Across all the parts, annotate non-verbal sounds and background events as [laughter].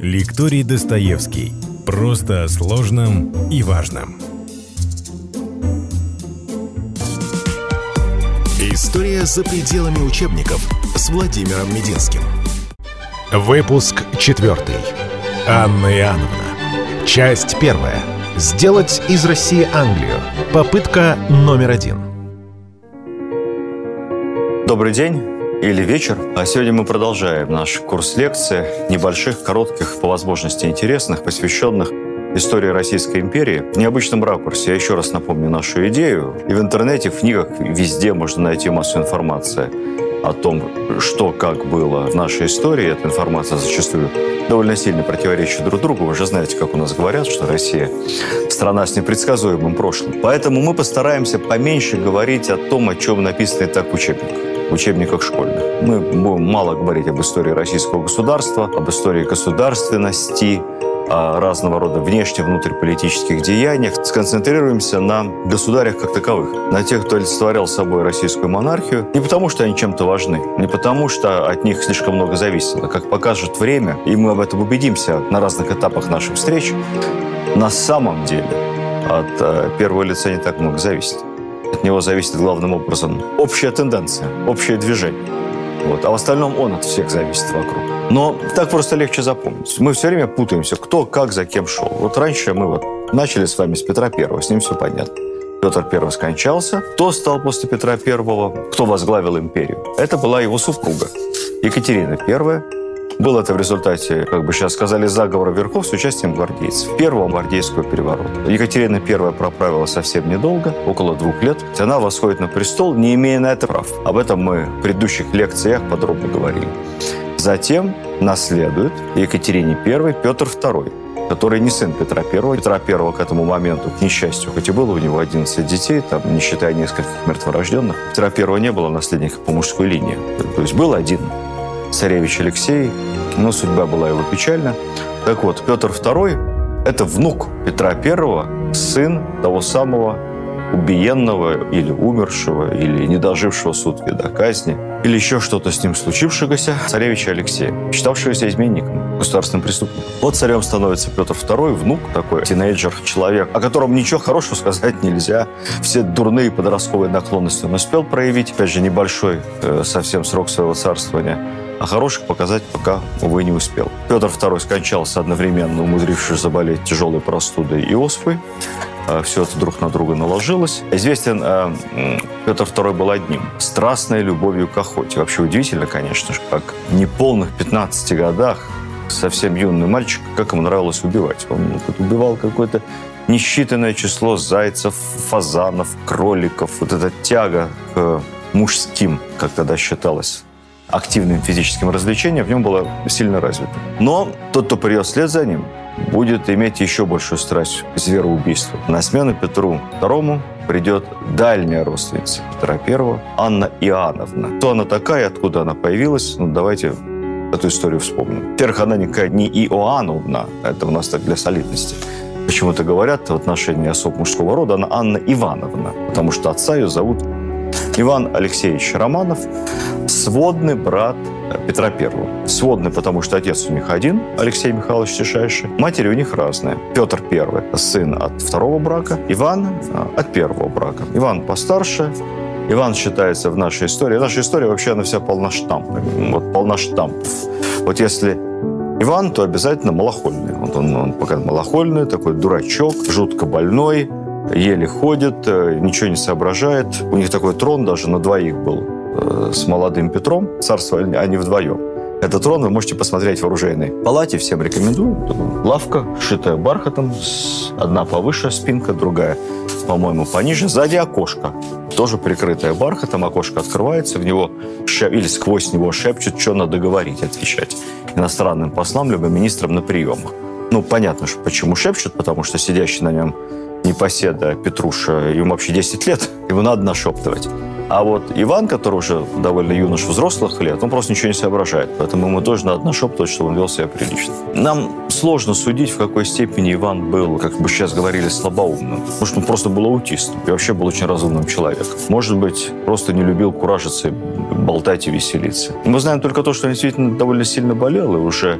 Лекторий Достоевский. Просто о сложном и важном. История за пределами учебников с Владимиром Мединским. Выпуск четвертый. Анна Иоанновна. Часть первая. Сделать из России Англию. Попытка номер один. Добрый день или вечер. А сегодня мы продолжаем наш курс лекций, небольших, коротких, по возможности интересных, посвященных истории Российской империи в необычном ракурсе. Я еще раз напомню нашу идею. И в интернете, в книгах, везде можно найти массу информации о том, что как было в нашей истории. Эта информация зачастую довольно сильно противоречит друг другу. Вы же знаете, как у нас говорят, что Россия – страна с непредсказуемым прошлым. Поэтому мы постараемся поменьше говорить о том, о чем написано и так в учебниках в учебниках школьных. Мы будем мало говорить об истории российского государства, об истории государственности, о разного рода внешне внутриполитических деяниях. Сконцентрируемся на государях как таковых, на тех, кто олицетворял собой российскую монархию. Не потому, что они чем-то важны, не потому, что от них слишком много зависело. Как покажет время, и мы об этом убедимся на разных этапах наших встреч, на самом деле от э, первого лица не так много зависит. От него зависит главным образом общая тенденция, общее движение. Вот. А в остальном он от всех зависит вокруг. Но так просто легче запомнить. Мы все время путаемся, кто как за кем шел. Вот раньше мы вот начали с вами с Петра Первого, с ним все понятно. Петр I скончался. Кто стал после Петра I? Кто возглавил империю? Это была его супруга Екатерина I, было это в результате, как бы сейчас сказали, заговора верхов с участием гвардейцев. Первого гвардейского переворота. Екатерина I проправила совсем недолго, около двух лет. Она восходит на престол, не имея на это прав. Об этом мы в предыдущих лекциях подробно говорили. Затем наследует Екатерине I Петр II который не сын Петра I. Петра I к этому моменту, к несчастью, хоть и было у него 11 детей, там, не считая нескольких мертворожденных, Петра I не было наследника по мужской линии. То есть был один царевич Алексей, но судьба была его печальна. Так вот, Петр II – это внук Петра I, сын того самого убиенного или умершего, или не дожившего суд вида казни, или еще что-то с ним случившегося царевича Алексея, считавшегося изменником, государственным преступником. Вот царем становится Петр II, внук такой, тинейджер, человек, о котором ничего хорошего сказать нельзя. Все дурные подростковые наклонности он успел проявить. Опять же, небольшой э, совсем срок своего царствования а хороших показать пока, увы, не успел. Петр II скончался одновременно, умудрившись заболеть тяжелой простудой и оспой. А, Все это друг на друга наложилось. Известен э, Петр II был одним. Страстной любовью к охоте. Вообще удивительно, конечно же, как в неполных 15 годах совсем юный мальчик, как ему нравилось убивать. Он убивал какое-то несчитанное число зайцев, фазанов, кроликов. Вот эта тяга к мужским, как тогда считалось, активным физическим развлечением в нем было сильно развито. Но тот, кто придет вслед за ним, будет иметь еще большую страсть к звероубийству. На смену Петру II придет дальняя родственница Петра I, Анна Иоанновна. Кто она такая, откуда она появилась, ну, давайте эту историю вспомним. Во-первых, она никакая не Иоанновна, это у нас так для солидности. Почему-то говорят в отношении особ мужского рода, она Анна Ивановна, потому что отца ее зовут Иван Алексеевич Романов, сводный брат Петра I. Сводный, потому что отец у них один, Алексей Михайлович Тишайший. Матери у них разные. Петр I – сын от второго брака, Иван – от первого брака. Иван постарше, Иван считается в нашей истории. Наша история вообще, она вся полна штампами. Вот полна штампов. Вот если Иван, то обязательно малохольный. Вот он, он пока малохольный, такой дурачок, жутко больной, еле ходит, э, ничего не соображает. У них такой трон даже на двоих был э, с молодым Петром. Царство они вдвоем. Этот трон вы можете посмотреть в оружейной палате. Всем рекомендую. Лавка, шитая бархатом. Одна повыше спинка, другая, по-моему, пониже. Сзади окошко. Тоже прикрытое бархатом. Окошко открывается. В него шеп... или сквозь него шепчут, что надо говорить, отвечать иностранным послам либо министрам на приемах. Ну, понятно, почему шепчут, потому что сидящий на нем непоседа Петруша, ему вообще 10 лет, ему надо нашептывать. А вот Иван, который уже довольно юнош взрослых лет, он просто ничего не соображает. Поэтому ему тоже надо нашептывать, чтобы он вел себя прилично. Нам сложно судить, в какой степени Иван был, как бы сейчас говорили, слабоумным. Может, он просто был аутистом и вообще был очень разумным человеком. Может быть, просто не любил куражиться, болтать и веселиться. Мы знаем только то, что он действительно довольно сильно болел и уже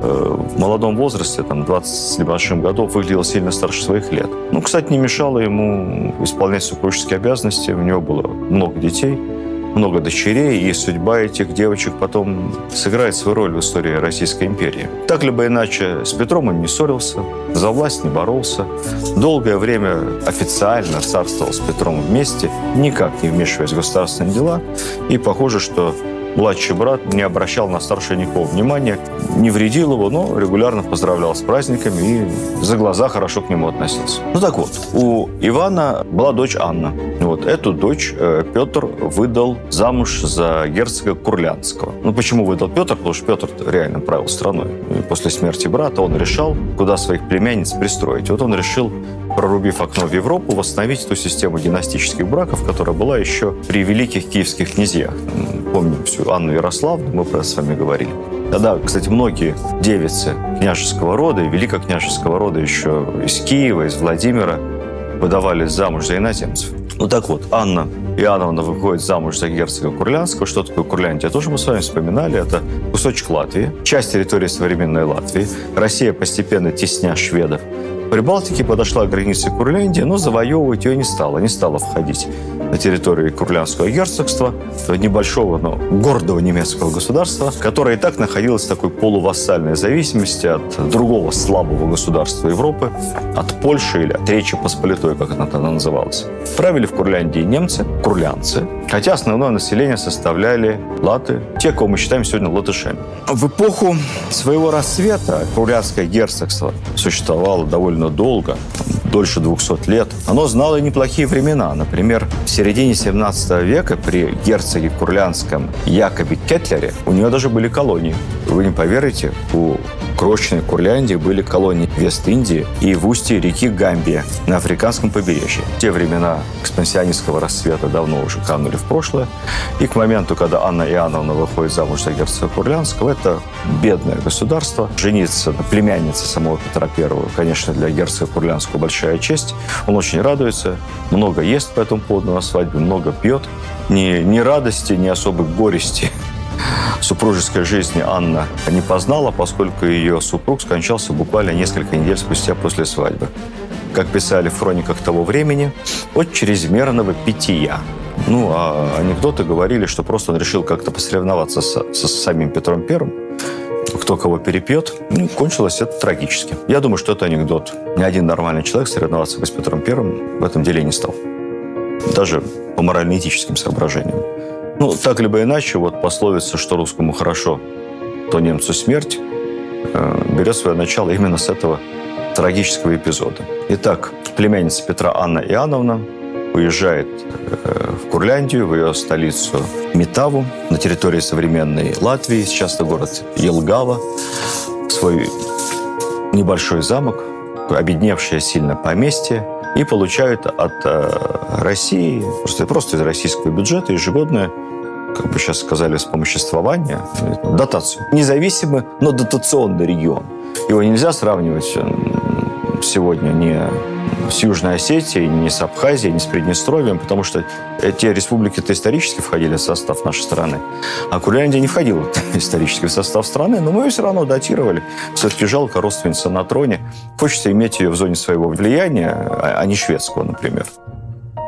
в молодом возрасте, там, 20 с небольшим годов, выглядел сильно старше своих лет. Ну, кстати, не мешало ему исполнять супружеские обязанности. У него было много детей – много дочерей, и судьба этих девочек потом сыграет свою роль в истории Российской империи. Так либо иначе, с Петром он не ссорился, за власть не боролся. Долгое время официально царствовал с Петром вместе, никак не вмешиваясь в государственные дела. И похоже, что младший брат не обращал на старшего никакого внимания, не вредил его, но регулярно поздравлял с праздниками и за глаза хорошо к нему относился. Ну так вот, у Ивана была дочь Анна. Вот эту дочь э, Петр выдал замуж за герцога Курлянского. Ну почему выдал Петр? Потому что Петр реально правил страной. И после смерти брата он решал, куда своих племянниц пристроить. Вот он решил прорубив окно в Европу, восстановить ту систему династических браков, которая была еще при великих киевских князьях. Помним всю Анну Ярославну, мы про это с вами говорили. Тогда, кстати, многие девицы княжеского рода и великокняжеского рода еще из Киева, из Владимира выдавались замуж за иноземцев. Ну так вот, Анна Иоанновна выходит замуж за герцога Курлянского. Что такое Курляндия? Тоже мы с вами вспоминали. Это кусочек Латвии, часть территории современной Латвии. Россия постепенно тесня шведов Прибалтике подошла к границе Курляндии, но завоевывать ее не стала, не стала входить на территорию Курлянского герцогства, небольшого, но гордого немецкого государства, которое и так находилось в такой полувассальной зависимости от другого слабого государства Европы, от Польши или от Речи Посполитой, как она тогда называлась. Правили в Курляндии немцы, курлянцы, хотя основное население составляли латы, те, кого мы считаем сегодня латышами. В эпоху своего рассвета Курлянское герцогство существовало довольно долго, дольше 200 лет. Оно знало неплохие времена. Например, в середине 17 века при герцоге Курлянском Якобе Кетлере у него даже были колонии. Вы не поверите, у крошечной Курляндии были колонии Вест-Индии и в устье реки Гамбия на африканском побережье. Те времена экспансионистского расцвета давно уже канули в прошлое. И к моменту, когда Анна Иоанновна выходит замуж за герцога Курлянского, это бедное государство. Жениться на племяннице самого Петра I, конечно, для герцога Курлянского большая честь. Он очень радуется, много ест по этому поводу на свадьбе, много пьет. Ни, ни радости, ни особой горести [laughs] супружеской жизни Анна не познала, поскольку ее супруг скончался буквально несколько недель спустя после свадьбы. Как писали в хрониках того времени, от чрезмерного питья. Ну, а анекдоты говорили, что просто он решил как-то посоревноваться со, со самим Петром Первым, кто кого перепьет. Ну, кончилось это трагически. Я думаю, что это анекдот. Ни один нормальный человек соревноваться с Петром Первым в этом деле не стал. Даже по морально-этическим соображениям. Ну, так либо иначе, вот пословица, что русскому хорошо, то немцу смерть, э, берет свое начало именно с этого трагического эпизода. Итак, племянница Петра Анна Иоанновна уезжает э, в Курляндию, в ее столицу Метаву, на территории современной Латвии, сейчас это город Елгава, свой небольшой замок, обедневшее сильно поместье, и получают от э, России, просто, просто из российского бюджета ежегодное как бы сейчас сказали, вспомоществование, дотацию. Независимый, но дотационный регион. Его нельзя сравнивать сегодня не с Южной Осетией, ни с Абхазией, ни с Приднестровьем, потому что эти республики-то исторически входили в состав нашей страны. А Курляндия не входила [laughs] в состав страны, но мы ее все равно датировали. Все-таки жалко родственница на троне. Хочется иметь ее в зоне своего влияния, а, а не шведского, например.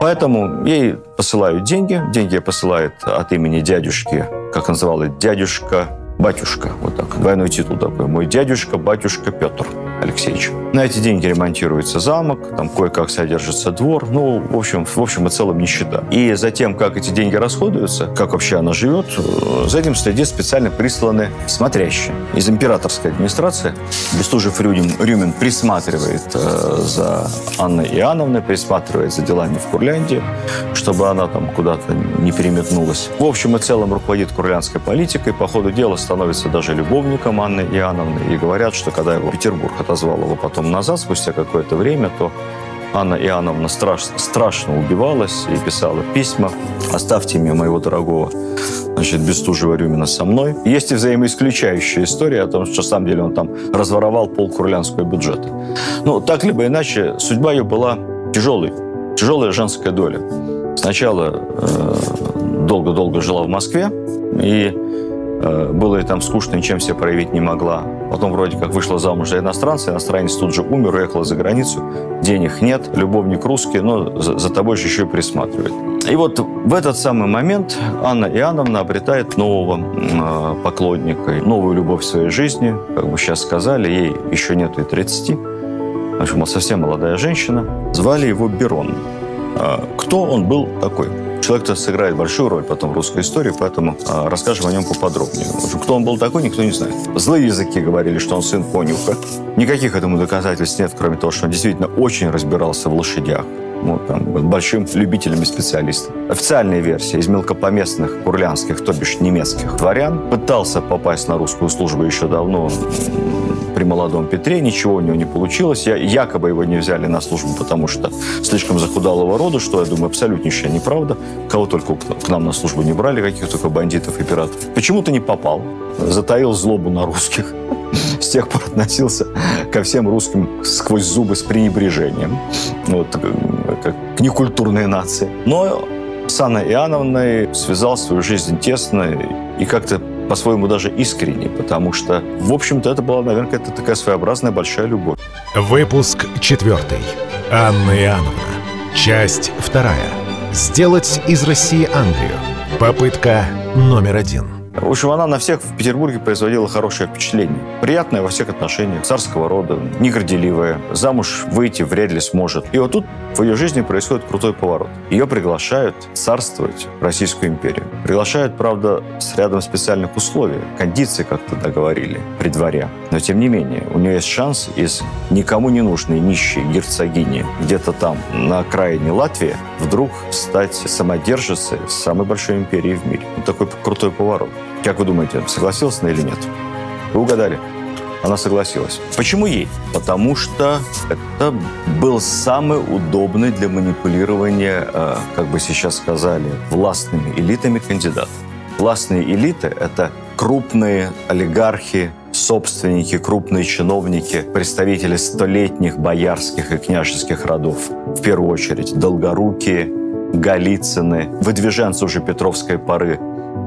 Поэтому ей посылают деньги. Деньги посылает от имени дядюшки, как называл дядюшка, батюшка. Вот так, двойной титул такой. Мой дядюшка, батюшка Петр. Алексеевичу. На эти деньги ремонтируется замок, там кое-как содержится двор, ну, в общем, в общем и целом нищета. И за тем, как эти деньги расходуются, как вообще она живет, э, за этим следит специально присланы смотрящие. Из императорской администрации Бестужев Рюмин, Рюмин присматривает э, за Анной Иоанновной, присматривает за делами в Курляндии, чтобы она там куда-то не переметнулась. В общем и целом руководит курлянской политикой, по ходу дела становится даже любовником Анны Иоанновны. И говорят, что когда его Петербург отозвал его потом назад, спустя какое-то время, то Анна Иоанновна страш, страшно убивалась и писала письма «Оставьте мне моего дорогого значит, Бестужева Рюмина со мной». Есть и взаимоисключающая история о том, что, на самом деле, он там разворовал пол курлянского бюджета. Ну, так либо иначе, судьба ее была тяжелой, тяжелая женская доля. Сначала э, долго-долго э, жила в Москве, и было и там скучно, ничем себя проявить не могла. Потом вроде как вышла замуж за иностранца, иностранец тут же умер, уехала за границу. Денег нет, любовник русский, но за, за тобой еще и присматривает. И вот в этот самый момент Анна Иоанновна обретает нового э, поклонника, новую любовь в своей жизни. Как бы сейчас сказали, ей еще нету и 30. В общем, совсем молодая женщина. Звали его Берон. Э, кто он был такой? Человек-то сыграет большую роль потом в русской истории, поэтому э, расскажем о нем поподробнее. Кто он был такой, никто не знает. Злые языки говорили, что он сын конюха. Никаких этому доказательств нет, кроме того, что он действительно очень разбирался в лошадях. Ну, там, большим любителем и специалистом. Официальная версия из мелкопоместных курлянских, то бишь немецких дворян, пытался попасть на русскую службу еще давно при молодом Петре, ничего у него не получилось. Я, якобы его не взяли на службу, потому что слишком захудалого рода, что, я думаю, абсолютнейшая неправда. Кого только к нам на службу не брали, каких только бандитов и пиратов. Почему-то не попал. Затаил злобу на русских. [laughs] С тех пор относился ко всем русским сквозь зубы с пренебрежением. Вот, как к некультурной нации. Но с Анной Иоанновной связал свою жизнь тесно и как-то по-своему даже искренне, потому что, в общем-то, это была, наверное, какая-то такая своеобразная большая любовь. Выпуск четвертый. Анна Иоанновна. Часть вторая. Сделать из России Англию. Попытка номер один. В общем, она на всех в Петербурге производила хорошее впечатление. Приятное во всех отношениях, царского рода, негорделивая, замуж выйти вряд ли сможет. И вот тут в ее жизни происходит крутой поворот. Ее приглашают царствовать в Российскую империю. Приглашают, правда, с рядом специальных условий. Кондиции как-то договорили при дворе. Но, тем не менее, у нее есть шанс из никому не нужной нищей герцогини где-то там, на окраине Латвии, вдруг стать самодержицей самой большой империи в мире. Вот такой крутой поворот. Как вы думаете, согласилась она или нет? Вы угадали. Она согласилась. Почему ей? Потому что это был самый удобный для манипулирования, э, как бы сейчас сказали, властными элитами кандидат. Властные элиты – это крупные олигархи, собственники, крупные чиновники, представители столетних боярских и княжеских родов. В первую очередь Долгорукие, Голицыны, выдвиженцы уже Петровской поры,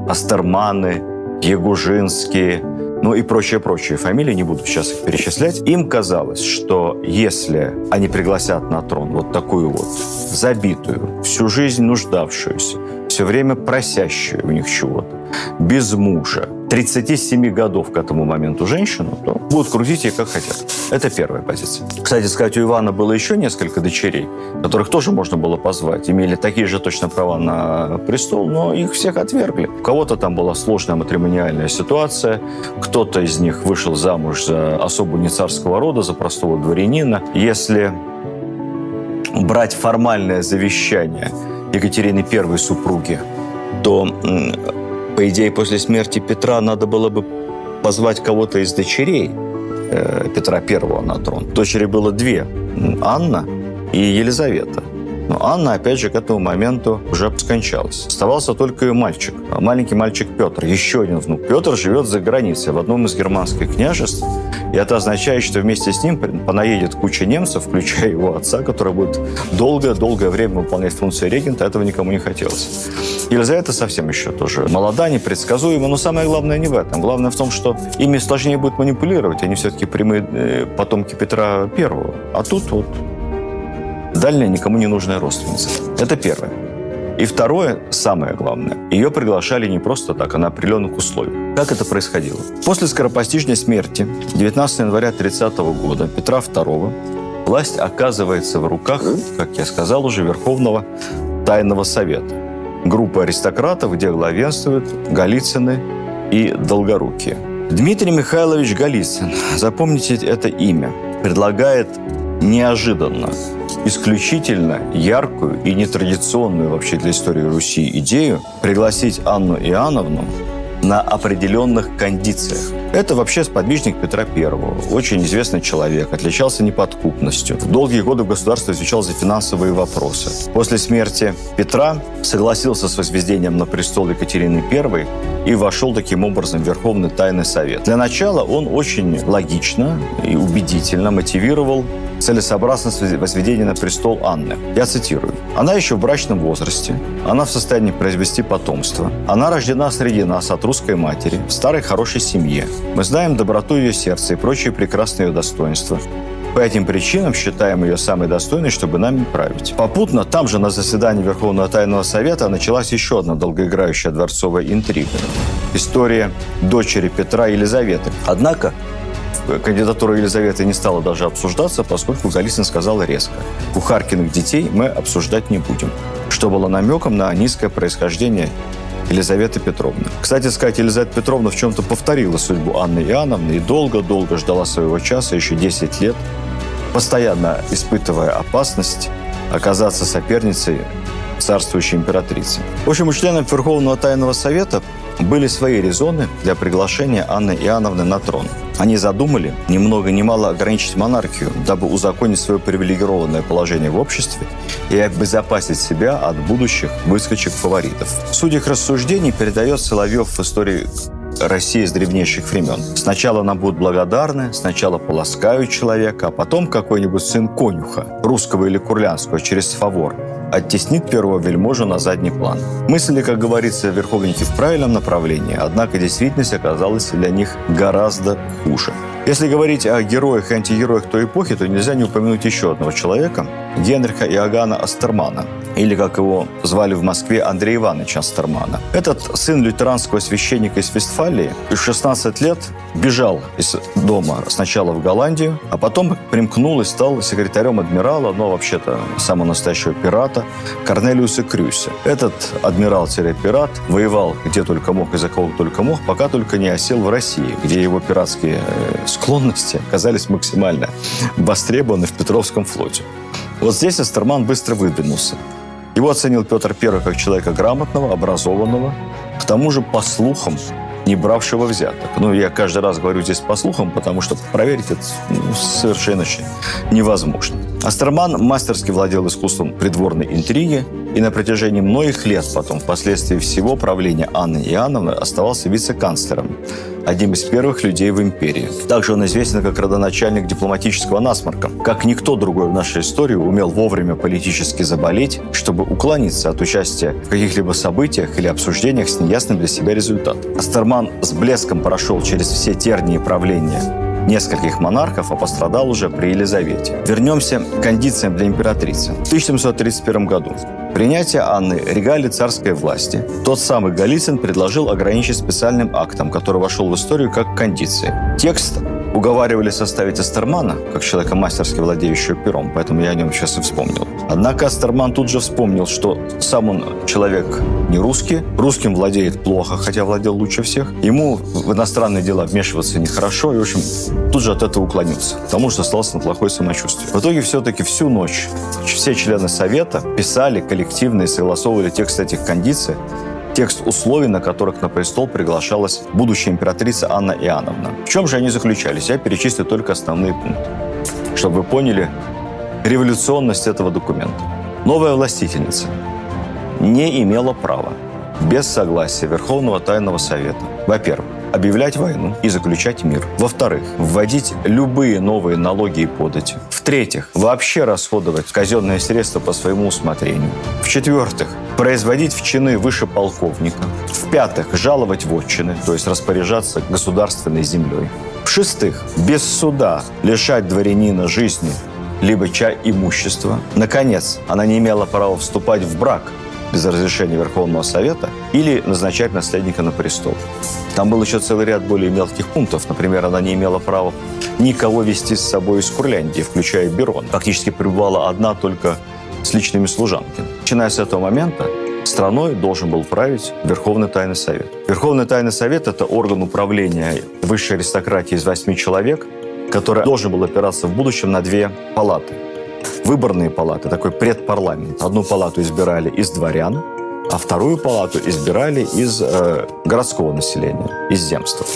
Астерманы, Ягужинские, ну и прочие-прочие фамилии, не буду сейчас их перечислять. Им казалось, что если они пригласят на трон вот такую вот забитую, всю жизнь нуждавшуюся, все время просящую у них чего-то, без мужа, 37 годов к этому моменту женщину, то будут крутить ее как хотят. Это первая позиция. Кстати сказать, у Ивана было еще несколько дочерей, которых тоже можно было позвать. Имели такие же точно права на престол, но их всех отвергли. У кого-то там была сложная матримониальная ситуация, кто-то из них вышел замуж за особу не царского рода, за простого дворянина. Если брать формальное завещание Екатерины I супруги, то по идее, после смерти Петра надо было бы позвать кого-то из дочерей э, Петра I на трон. Дочери было две – Анна и Елизавета. Но Анна, опять же, к этому моменту уже скончалась. Оставался только ее мальчик. Маленький мальчик Петр, еще один внук. Петр живет за границей, в одном из германских княжеств. И это означает, что вместе с ним понаедет куча немцев, включая его отца, который будет долгое-долгое время выполнять функции регента. Этого никому не хотелось. Елизавета совсем еще тоже молода, непредсказуема, но самое главное не в этом. Главное в том, что ими сложнее будет манипулировать. Они все-таки прямые э, потомки Петра Первого. А тут вот дальняя, никому не нужная родственница. Это первое. И второе, самое главное, ее приглашали не просто так, а на определенных условиях. Как это происходило? После скоропостижной смерти 19 января 30 года Петра II власть оказывается в руках, как я сказал уже, Верховного Тайного Совета. Группа аристократов, где главенствуют Голицыны и Долгорукие. Дмитрий Михайлович Голицын, запомните это имя, предлагает неожиданно исключительно яркую и нетрадиционную вообще для истории Руси идею пригласить Анну Иоанновну на определенных кондициях. Это вообще сподвижник Петра Первого, очень известный человек, отличался неподкупностью. В долгие годы в государстве отвечал за финансовые вопросы. После смерти Петра согласился с возведением на престол Екатерины I и вошел таким образом в Верховный Тайный Совет. Для начала он очень логично и убедительно мотивировал целесообразность возведения на престол Анны. Я цитирую. «Она еще в брачном возрасте, она в состоянии произвести потомство, она рождена среди нас от русской матери, в старой хорошей семье. Мы знаем доброту ее сердца и прочие прекрасные ее достоинства. По этим причинам считаем ее самой достойной, чтобы нами править. Попутно, там же на заседании Верховного Тайного Совета началась еще одна долгоиграющая дворцовая интрига. История дочери Петра Елизаветы. Однако кандидатура Елизаветы не стала даже обсуждаться, поскольку Голицын сказал резко. Кухаркиных детей мы обсуждать не будем. Что было намеком на низкое происхождение Елизаветы Петровны. Кстати сказать, Елизавета Петровна в чем-то повторила судьбу Анны Иоанновны и долго-долго ждала своего часа, еще 10 лет, постоянно испытывая опасность оказаться соперницей царствующей императрицы. В общем, у членов Верховного Тайного Совета были свои резоны для приглашения Анны Иоанновны на трон. Они задумали ни много ни мало ограничить монархию, дабы узаконить свое привилегированное положение в обществе и обезопасить себя от будущих выскочек фаворитов. Суть их рассуждений передает Соловьев в истории России с древнейших времен. Сначала нам будут благодарны, сначала полоскают человека, а потом какой-нибудь сын конюха, русского или курлянского, через фавор, оттеснит первого вельможу на задний план. Мысли, как говорится, верховники в правильном направлении, однако действительность оказалась для них гораздо хуже. Если говорить о героях и антигероях той эпохи, то нельзя не упомянуть еще одного человека – Генриха Иоганна Астермана, или, как его звали в Москве, Андрей Иванович Астермана. Этот сын лютеранского священника из Вестфалии в 16 лет бежал из дома сначала в Голландию, а потом примкнул и стал секретарем адмирала, но вообще-то самого настоящего пирата, Корнелиуса Крюса. Этот адмирал-пират воевал где только мог и за кого только мог, пока только не осел в России, где его пиратские э, склонности оказались максимально востребованы в Петровском флоте. Вот здесь Астерман быстро выдвинулся. Его оценил Петр I как человека грамотного, образованного, к тому же, по слухам, не бравшего взяток. Ну, я каждый раз говорю здесь по слухам, потому что проверить это ну, совершенно невозможно. Астерман мастерски владел искусством придворной интриги и на протяжении многих лет потом, впоследствии всего правления Анны Иоанновны, оставался вице-канцлером, одним из первых людей в империи. Также он известен как родоначальник дипломатического насморка. Как никто другой в нашей истории умел вовремя политически заболеть, чтобы уклониться от участия в каких-либо событиях или обсуждениях с неясным для себя результатом. Астерман с блеском прошел через все тернии правления нескольких монархов, а пострадал уже при Елизавете. Вернемся к кондициям для императрицы. В 1731 году принятие Анны регалии царской власти тот самый Голицын предложил ограничить специальным актом, который вошел в историю как кондиции. Текст уговаривали составить Астермана, как человека мастерски владеющего пером, поэтому я о нем сейчас и вспомнил. Однако Астерман тут же вспомнил, что сам он человек не русский, русским владеет плохо, хотя владел лучше всех. Ему в иностранные дела вмешиваться нехорошо, и, в общем, тут же от этого уклонился, потому что остался на плохое самочувствие. В итоге все-таки всю ночь все члены Совета писали коллективно и согласовывали текст этих кондиций, текст условий, на которых на престол приглашалась будущая императрица Анна Иоанновна. В чем же они заключались? Я перечислю только основные пункты, чтобы вы поняли революционность этого документа. Новая властительница не имела права без согласия Верховного Тайного Совета, во-первых, объявлять войну и заключать мир. Во-вторых, вводить любые новые налоги и подати. В-третьих, вообще расходовать казенные средства по своему усмотрению. В-четвертых, производить в чины выше полковника. В-пятых, жаловать в отчины, то есть распоряжаться государственной землей. В-шестых, без суда лишать дворянина жизни либо чай имущества. Наконец, она не имела права вступать в брак без разрешения Верховного Совета или назначать наследника на престол. Там был еще целый ряд более мелких пунктов. Например, она не имела права никого вести с собой из Курляндии, включая Берон. Фактически пребывала одна только с личными служанками. Начиная с этого момента, страной должен был править Верховный Тайный Совет. Верховный Тайный Совет – это орган управления высшей аристократии из восьми человек, который должен был опираться в будущем на две палаты. Выборные палаты, такой предпарламент. Одну палату избирали из дворян, а вторую палату избирали из э, городского населения, из земства.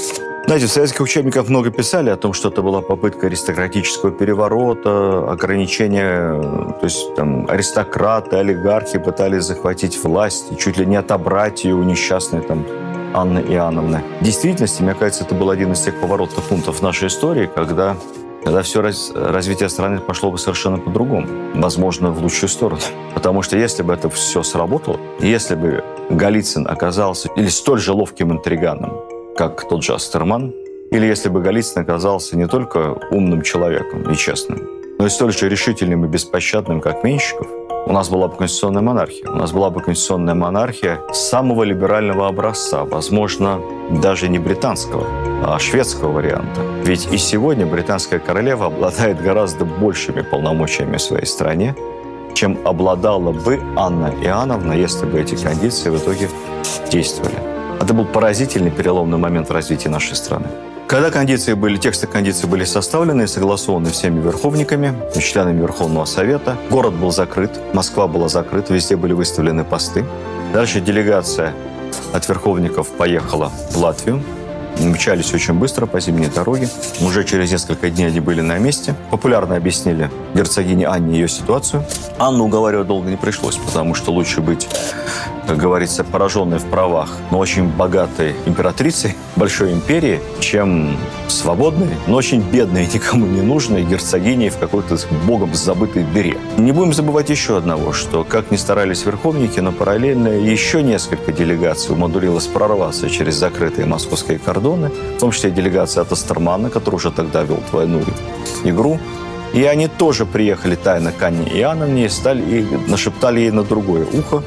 Знаете, в советских учебниках много писали о том, что это была попытка аристократического переворота, ограничения, то есть там аристократы, олигархи пытались захватить власть, и чуть ли не отобрать ее у несчастной там Анны Иоанновны. В действительности, мне кажется, это был один из тех поворотных пунктов в нашей истории, когда тогда все раз, развитие страны пошло бы совершенно по-другому. Возможно, в лучшую сторону. Потому что если бы это все сработало, если бы Голицын оказался или столь же ловким интриганом, как тот же Астерман, или если бы Голицын оказался не только умным человеком и честным, но и столь же решительным и беспощадным, как Менщиков, у нас была бы конституционная монархия. У нас была бы конституционная монархия самого либерального образца, возможно, даже не британского, а шведского варианта. Ведь и сегодня британская королева обладает гораздо большими полномочиями в своей стране, чем обладала бы Анна Иоанновна, если бы эти кондиции в итоге действовали. Это был поразительный переломный момент в развитии нашей страны. Когда кондиции были, тексты кондиций были составлены и согласованы всеми верховниками, членами Верховного Совета, город был закрыт, Москва была закрыта, везде были выставлены посты. Дальше делегация от верховников поехала в Латвию, мчались очень быстро по зимней дороге. Уже через несколько дней они были на месте. Популярно объяснили герцогине Анне ее ситуацию. Анну уговаривать долго не пришлось, потому что лучше быть, как говорится, пораженной в правах, но очень богатой императрицей большой империи, чем свободной, но очень бедной, [laughs] никому не нужной герцогиней в какой-то богом забытой дыре. Не будем забывать еще одного, что как ни старались верховники, но параллельно еще несколько делегаций умудрилось прорваться через закрытые московские кордоны, в том числе делегация от Астермана, который уже тогда вел двойную игру, и они тоже приехали тайно к Анне Иоанновне и, стали, и нашептали ей на другое ухо,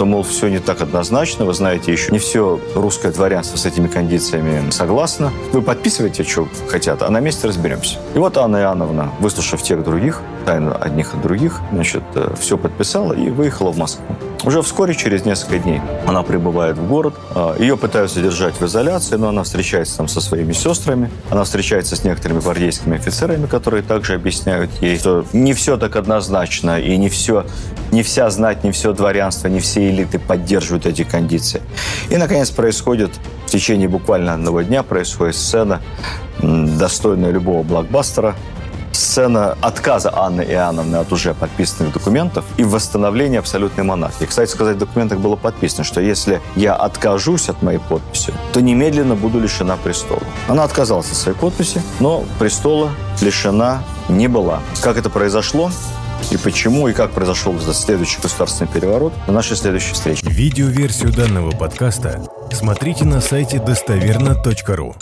что, мол, все не так однозначно, вы знаете, еще не все русское дворянство с этими кондициями согласно. Вы подписываете, что хотят, а на месте разберемся. И вот Анна Иоанновна, выслушав тех других, тайно одних от других, значит, э, все подписала и выехала в Москву. Уже вскоре, через несколько дней, она прибывает в город. А, Ее пытаются держать в изоляции, но она встречается там со своими сестрами. Она встречается с некоторыми гвардейскими офицерами, которые также объясняют ей, что не все так однозначно, и не все, не вся знать, не все дворянство, не все элиты поддерживают эти кондиции. И, наконец, происходит в течение буквально одного дня происходит сцена, достойная любого блокбастера, сцена отказа Анны Иоанновны от уже подписанных документов и восстановления абсолютной монархии. Кстати сказать, в документах было подписано, что если я откажусь от моей подписи, то немедленно буду лишена престола. Она отказалась от своей подписи, но престола лишена не была. Как это произошло? И почему, и как произошел этот следующий государственный переворот на нашей следующей встрече. Видеоверсию данного подкаста смотрите на сайте достоверно.ру.